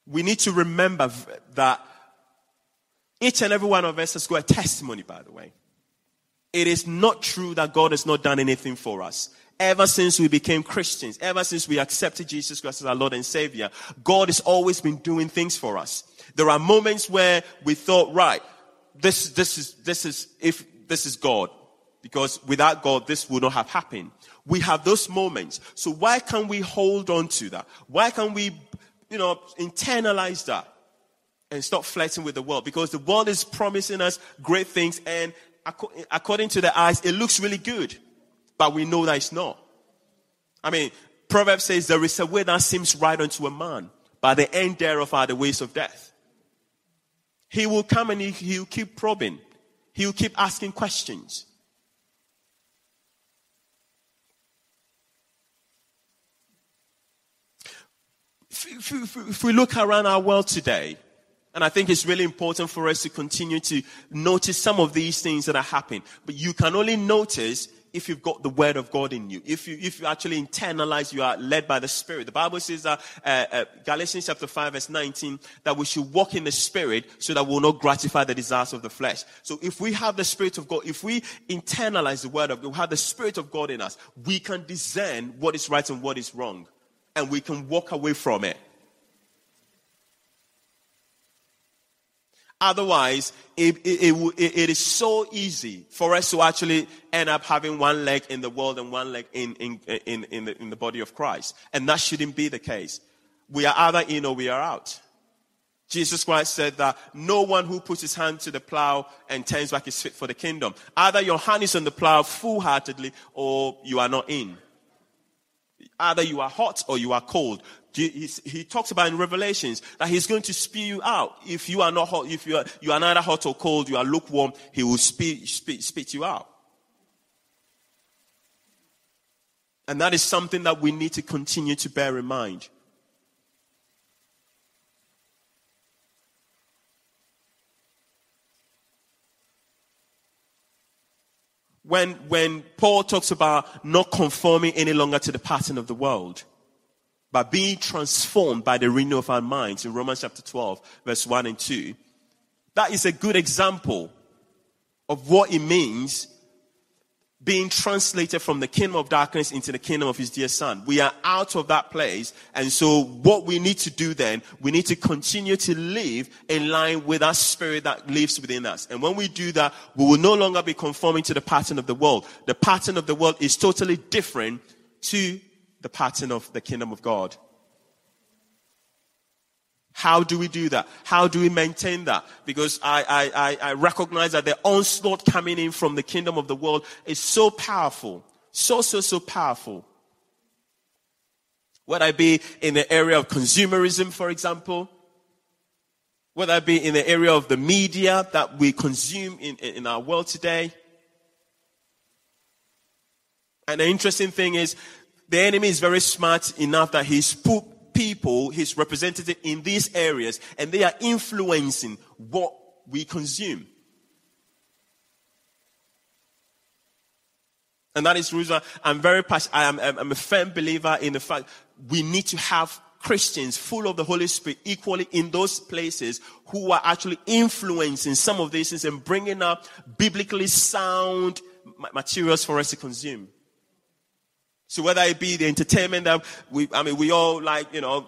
We need to remember that each and every one of us has got a testimony, by the way. It is not true that God has not done anything for us. Ever since we became Christians, ever since we accepted Jesus Christ as our Lord and Savior, God has always been doing things for us. There are moments where we thought, right, this, this is, this is, if this is God, because without God, this would not have happened. We have those moments. So why can't we hold on to that? Why can't we, you know, internalize that and stop flirting with the world? Because the world is promising us great things and according to the eyes, it looks really good, but we know that it's not. I mean, Proverbs says there is a way that seems right unto a man, but the end thereof are the ways of death. He will come and he, he'll keep probing. He'll keep asking questions. If, if, if, we look around our world today, and I think it's really important for us to continue to notice some of these things that are happening. But you can only notice if you've got the word of God in you. If you, if you actually internalize, you are led by the Spirit. The Bible says that, uh, uh, Galatians chapter 5 verse 19, that we should walk in the Spirit so that we'll not gratify the desires of the flesh. So if we have the Spirit of God, if we internalize the word of God, we have the Spirit of God in us, we can discern what is right and what is wrong. And we can walk away from it. Otherwise, it, it, it, it is so easy for us to actually end up having one leg in the world and one leg in, in, in, in, the, in the body of Christ. And that shouldn't be the case. We are either in or we are out. Jesus Christ said that no one who puts his hand to the plow and turns back is fit for the kingdom. Either your hand is on the plow full heartedly or you are not in. Either you are hot or you are cold. He talks about in Revelations that he's going to spew you out. If you are not hot, if you are, you are neither hot or cold, you are lukewarm, he will spit, spit, spit you out. And that is something that we need to continue to bear in mind. When, when Paul talks about not conforming any longer to the pattern of the world, but being transformed by the renewal of our minds in Romans chapter 12, verse 1 and 2. That is a good example of what it means being translated from the kingdom of darkness into the kingdom of his dear son. We are out of that place. And so what we need to do then, we need to continue to live in line with that spirit that lives within us. And when we do that, we will no longer be conforming to the pattern of the world. The pattern of the world is totally different to the pattern of the kingdom of God. How do we do that? How do we maintain that? Because I, I, I, recognize that the onslaught coming in from the kingdom of the world is so powerful. So, so, so powerful. Whether I be in the area of consumerism, for example, whether I be in the area of the media that we consume in, in our world today. And the interesting thing is, the enemy is very smart enough that he's put people, he's represented in these areas, and they are influencing what we consume. And that is the reason I'm very passionate. I am I'm a firm believer in the fact we need to have Christians full of the Holy Spirit equally in those places who are actually influencing some of these things and bringing up biblically sound materials for us to consume. So whether it be the entertainment that we, I mean, we all like, you know,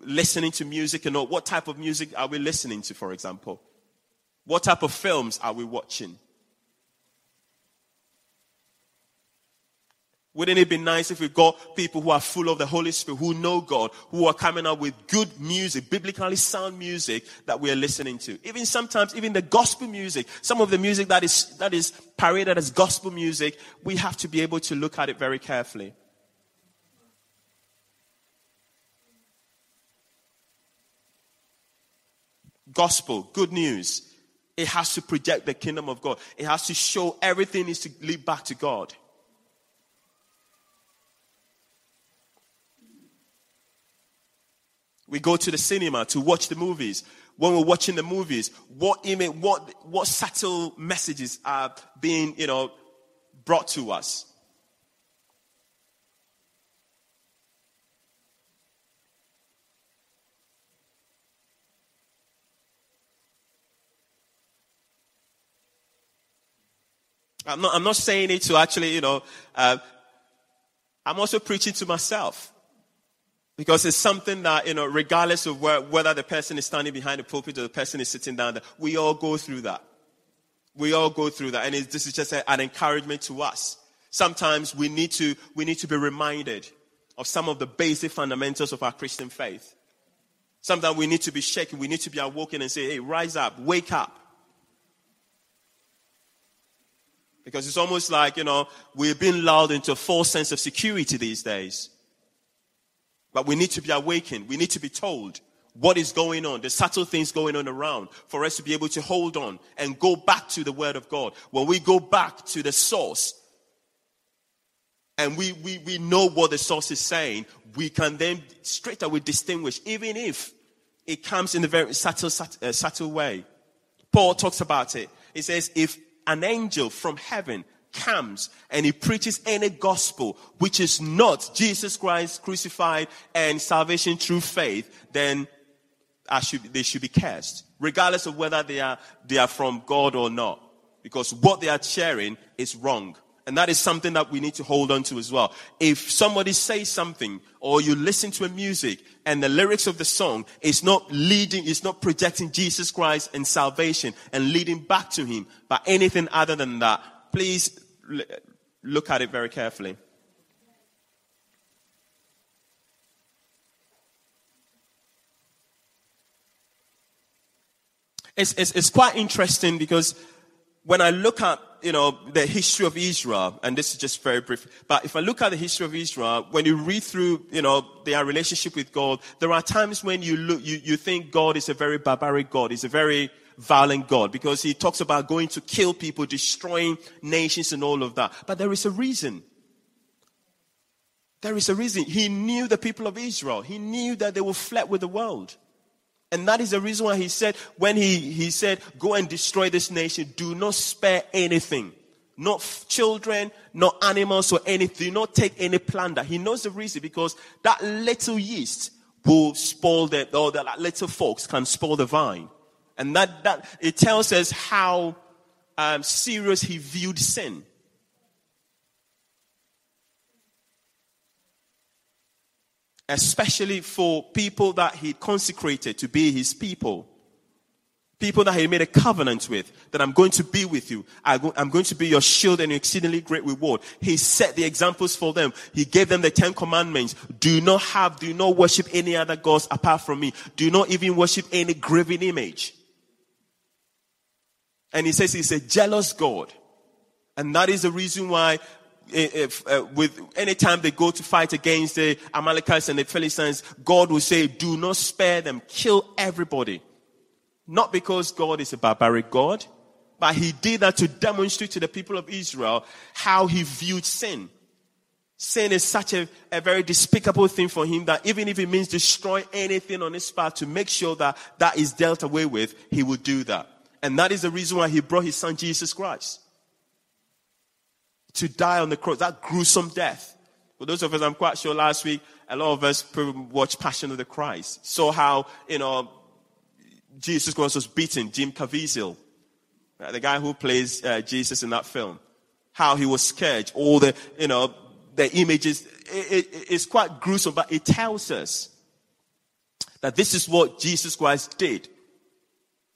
listening to music and all, what type of music are we listening to, for example? What type of films are we watching? Wouldn't it be nice if we got people who are full of the Holy Spirit, who know God, who are coming up with good music, biblically sound music that we are listening to? Even sometimes, even the gospel music, some of the music that is, that is paraded as gospel music, we have to be able to look at it very carefully. Gospel, good news. It has to project the kingdom of God. It has to show everything needs to lead back to God. We go to the cinema to watch the movies. When we're watching the movies, what image, what, what subtle messages are being, you know, brought to us? I'm not, I'm not saying it to actually, you know, uh, I'm also preaching to myself. Because it's something that, you know, regardless of where, whether the person is standing behind the pulpit or the person is sitting down there, we all go through that. We all go through that. And this is just a, an encouragement to us. Sometimes we need to, we need to be reminded of some of the basic fundamentals of our Christian faith. Sometimes we need to be shaken. We need to be awoken and say, hey, rise up, wake up. Because it's almost like, you know, we've been lulled into a false sense of security these days. But we need to be awakened. We need to be told what is going on, the subtle things going on around for us to be able to hold on and go back to the Word of God. When we go back to the source and we, we, we know what the source is saying, we can then straight away distinguish, even if it comes in a very subtle, subtle, uh, subtle way. Paul talks about it. He says, if an angel from heaven comes and he preaches any gospel which is not Jesus Christ crucified and salvation through faith, then should, they should be cast, regardless of whether they are, they are from God or not. Because what they are sharing is wrong. And that is something that we need to hold on to as well. If somebody says something or you listen to a music and the lyrics of the song is not leading, is not projecting Jesus Christ and salvation and leading back to Him, but anything other than that, please look at it very carefully. It's, it's, it's quite interesting because when I look at you know, the history of Israel, and this is just very brief, but if I look at the history of Israel, when you read through, you know, their relationship with God, there are times when you look, you, you think God is a very barbaric God. He's a very violent God because he talks about going to kill people, destroying nations and all of that. But there is a reason. There is a reason. He knew the people of Israel. He knew that they will flee with the world. And that is the reason why he said, when he, he said, go and destroy this nation, do not spare anything. Not children, not animals or anything. Do not take any plunder. He knows the reason because that little yeast will spoil the, or that little folks can spoil the vine. And that, that, it tells us how um, serious he viewed sin. especially for people that he consecrated to be his people. People that he made a covenant with, that I'm going to be with you. I'm going to be your shield and your exceedingly great reward. He set the examples for them. He gave them the Ten Commandments. Do not have, do not worship any other gods apart from me. Do not even worship any graven image. And he says he's a jealous God. And that is the reason why if, uh, with anytime they go to fight against the Amalekites and the Philistines, God will say, "Do not spare them; kill everybody." Not because God is a barbaric God, but He did that to demonstrate to the people of Israel how He viewed sin. Sin is such a, a very despicable thing for Him that even if it means destroy anything on His path to make sure that that is dealt away with, He will do that. And that is the reason why He brought His Son Jesus Christ to die on the cross, that gruesome death. For those of us, I'm quite sure last week, a lot of us watched Passion of the Christ. Saw how, you know, Jesus Christ was beaten, Jim Caviezel, uh, the guy who plays uh, Jesus in that film. How he was scared, all the, you know, the images. It, it, it's quite gruesome, but it tells us that this is what Jesus Christ did.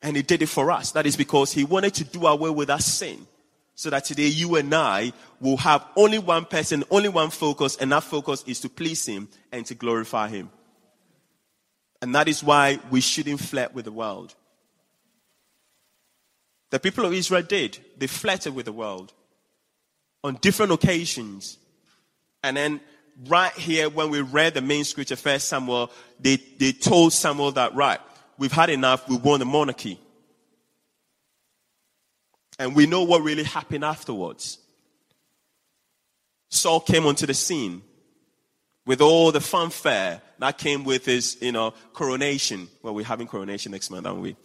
And he did it for us. That is because he wanted to do away with our sin so that today you and I will have only one person, only one focus, and that focus is to please Him and to glorify Him. And that is why we shouldn't flirt with the world. The people of Israel did. They flirted with the world on different occasions. And then right here, when we read the main scripture, First Samuel, they, they told Samuel that, right, we've had enough, we want a monarchy. And we know what really happened afterwards. Saul came onto the scene with all the fanfare that came with his, you know, coronation. Well, we're having coronation next month, aren't we?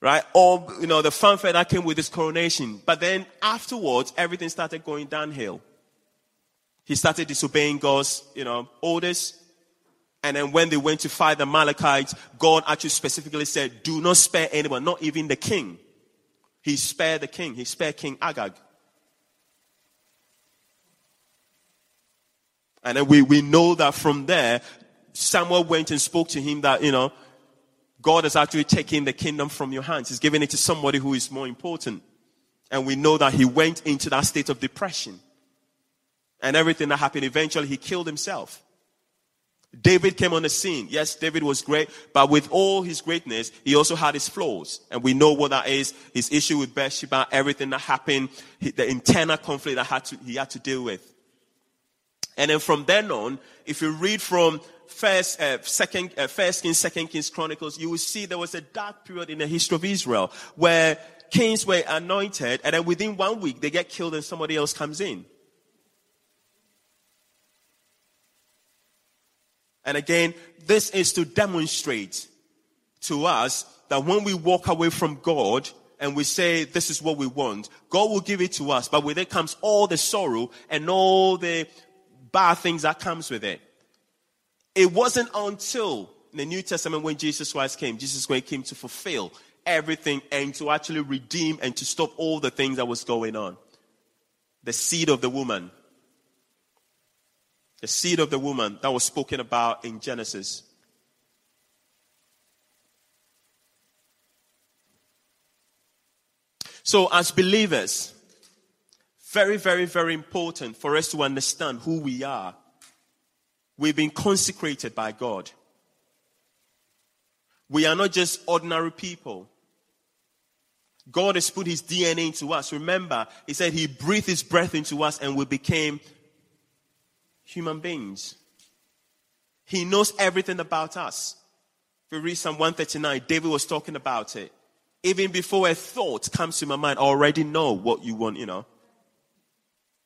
Right? All, you know, the fanfare that came with his coronation. But then afterwards, everything started going downhill. He started disobeying God's, you know, orders. And then when they went to fight the Amalekites, God actually specifically said, do not spare anyone, not even the king. He spared the king. He spared King Agag. And then we, we know that from there, Samuel went and spoke to him that, you know, God has actually taken the kingdom from your hands. He's giving it to somebody who is more important. And we know that he went into that state of depression. And everything that happened, eventually he killed himself. David came on the scene. Yes, David was great, but with all his greatness, he also had his flaws. And we know what that is. His issue with Bathsheba, everything that happened, the internal conflict that had to, he had to deal with. And then from then on, if you read from first, uh, second, uh, first Kings, second Kings Chronicles, you will see there was a dark period in the history of Israel where kings were anointed and then within one week they get killed and somebody else comes in. And again, this is to demonstrate to us that when we walk away from God and we say, this is what we want, God will give it to us. But with it comes all the sorrow and all the bad things that comes with it. It wasn't until the New Testament when Jesus Christ came, Jesus Christ came to fulfill everything and to actually redeem and to stop all the things that was going on. The seed of the woman the seed of the woman that was spoken about in Genesis. So, as believers, very, very, very important for us to understand who we are. We've been consecrated by God. We are not just ordinary people. God has put his DNA into us. Remember, he said he breathed his breath into us and we became human beings. He knows everything about us. If you read Psalm 139, David was talking about it. Even before a thought comes to my mind, I already know what you want, you know.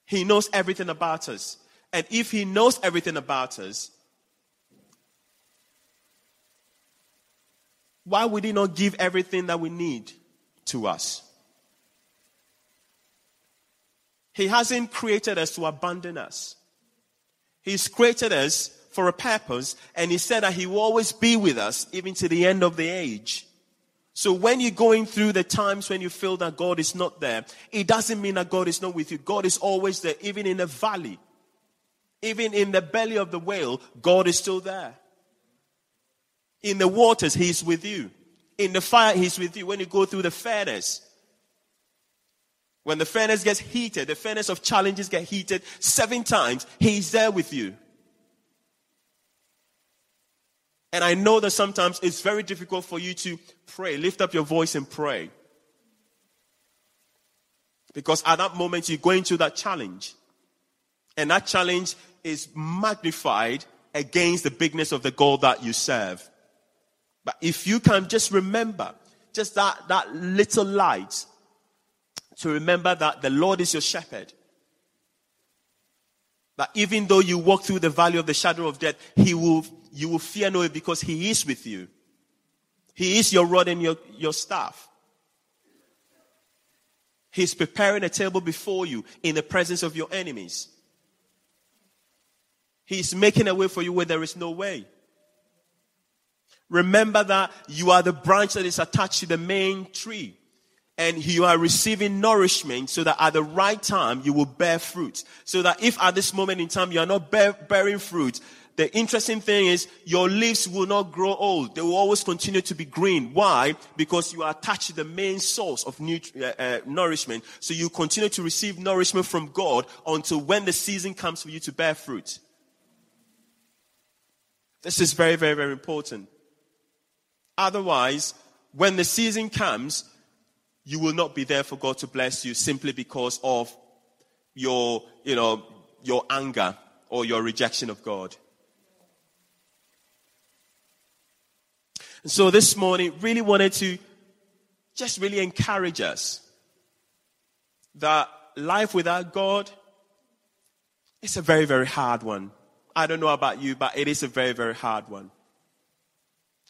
He knows everything about us. And if he knows everything about us, why would he not give everything that we need to us? He hasn't created us to abandon us. He's created us for a purpose, and He said that He will always be with us even to the end of the age. So when you're going through the times when you feel that God is not there, it doesn't mean that God is not with you. God is always there, even in the valley. Even in the belly of the whale, God is still there. In the waters, He's with you. In the fire, He's with you. When you go through the furnace, when the furnace gets heated, the furnace of challenges get heated seven times, He's there with you. And I know that sometimes it's very difficult for you to pray. Lift up your voice and pray. Because at that moment, you're going through that challenge. And that challenge is magnified against the bigness of the God that you serve. But if you can just remember, just that, that little light to remember that the Lord is your shepherd. That even though you walk through the valley of the shadow of death, he will, you will fear no because he is with you. He is your rod and your, your staff. He's preparing a table before you in the presence of your enemies. He's making a way for you where there is no way. Remember that you are the branch that is attached to the main tree and you are receiving nourishment so that at the right time you will bear fruit. So that if at this moment in time you are not bear, bearing fruit, the interesting thing is your leaves will not grow old. They will always continue to be green. Why? Because you are attached to the main source of nutri- uh, uh, nourishment. So you continue to receive nourishment from God until when the season comes for you to bear fruit. This is very, very, very important. Otherwise, when the season comes, you will not be there for God to bless you simply because of your, you know, your anger or your rejection of God. And so this morning, really wanted to just really encourage us that life without God is a very, very hard one. I don't know about you, but it is a very, very hard one.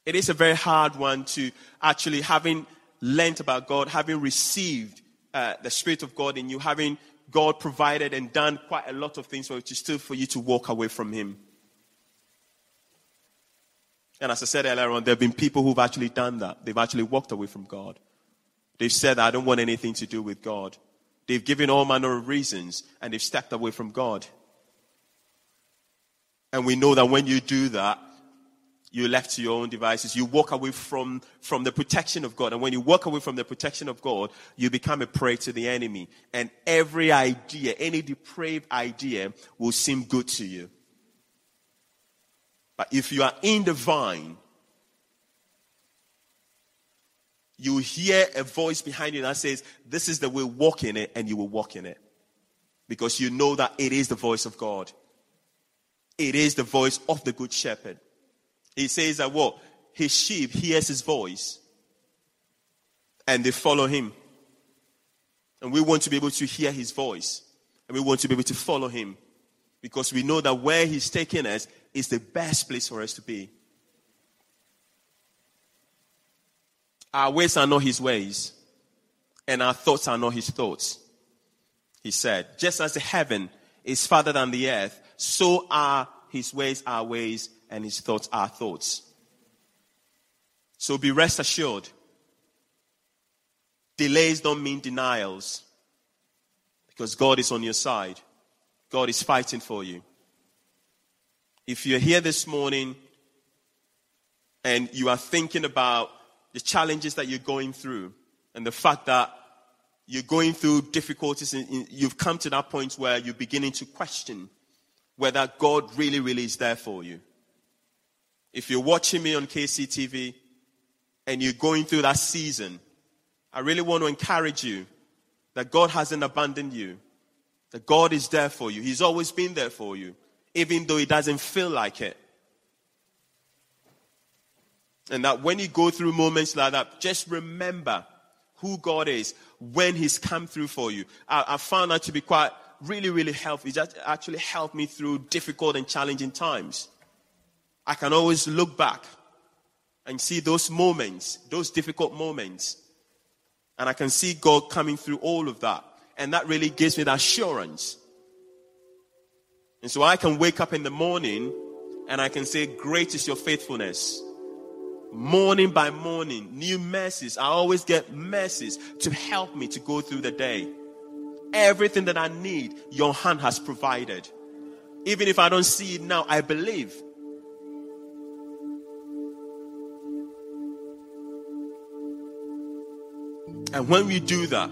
It is a very hard one to actually having learned about God, having received uh, the Spirit of God in you, having God provided and done quite a lot of things for you, still for you to walk away from Him. And as I said earlier on, there have been people who've actually done that. They've actually walked away from God. They've said, I don't want anything to do with God. They've given all manner of reasons and they've stepped away from God. And we know that when you do that, you're left to your own devices. You walk away from, from the protection of God. And when you walk away from the protection of God, you become a prey to the enemy. And every idea, any depraved idea will seem good to you. But if you are in the vine, you hear a voice behind you that says, This is the way, walk in it, and you will walk in it. Because you know that it is the voice of God. It is the voice of the Good Shepherd. He says that what? His sheep hears his voice and they follow him. And we want to be able to hear his voice and we want to be able to follow him because we know that where he's taking us is the best place for us to be. Our ways are not his ways, and our thoughts are not his thoughts. He said, just as the heaven is farther than the earth, so are his ways our ways, and his thoughts our thoughts. So be rest assured. Delays don't mean denials. Because God is on your side. God is fighting for you. If you're here this morning and you are thinking about the challenges that you're going through and the fact that you're going through difficulties and you've come to that point where you're beginning to question whether God really, really is there for you. If you're watching me on KCTV and you're going through that season, I really want to encourage you that God hasn't abandoned you, that God is there for you. He's always been there for you, even though it doesn't feel like it. And that when you go through moments like that, just remember who God is when He's come through for you. I, I found that to be quite really, really helpful. It just actually helped me through difficult and challenging times. I can always look back and see those moments, those difficult moments. And I can see God coming through all of that. And that really gives me the assurance. And so I can wake up in the morning and I can say, Great is your faithfulness morning by morning, new mercies. I always get mercies to help me to go through the day. Everything that I need, your hand has provided. Even if I don't see it now, I believe. And when we do that,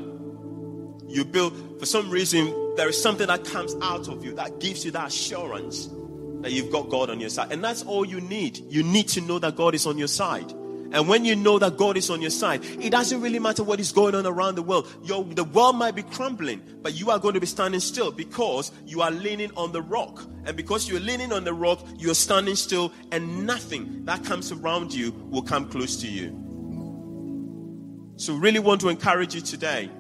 you build, for some reason, there is something that comes out of you that gives you that assurance that you've got God on your side. And that's all you need. You need to know that God is on your side. And when you know that God is on your side, it doesn't really matter what is going on around the world. Your, the world might be crumbling, but you are going to be standing still because you are leaning on the rock. And because you're leaning on the rock, you're standing still, and nothing that comes around you will come close to you. So, really want to encourage you today.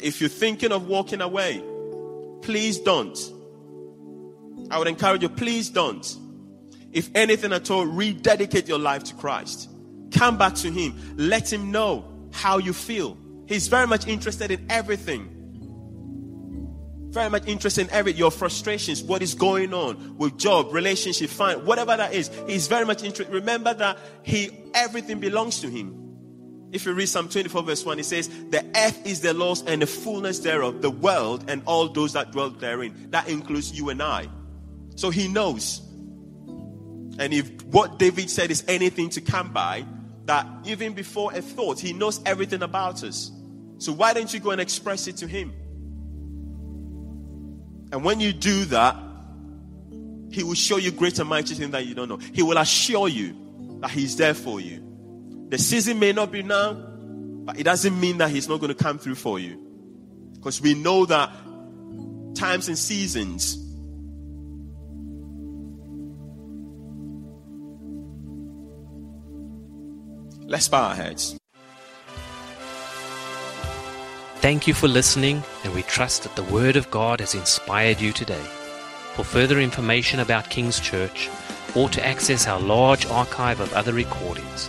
If you're thinking of walking away, please don't. I would encourage you, please don't. If anything at all, rededicate your life to Christ. Come back to Him. Let Him know how you feel. He's very much interested in everything. Very much interested in every your frustrations, what is going on with job, relationship, fine, whatever that is. He's very much interested. Remember that He everything belongs to Him. If you read Psalm 24, verse 1, it says, The earth is the Lord's and the fullness thereof, the world and all those that dwell therein. That includes you and I. So he knows. And if what David said is anything to come by, that even before a thought, he knows everything about us. So why don't you go and express it to him? And when you do that, he will show you great and mighty things that you don't know. He will assure you that he's there for you. The season may not be now, but it doesn't mean that he's not going to come through for you. Because we know that times and seasons Let's bow our heads. Thank you for listening, and we trust that the Word of God has inspired you today. For further information about King's Church, or to access our large archive of other recordings,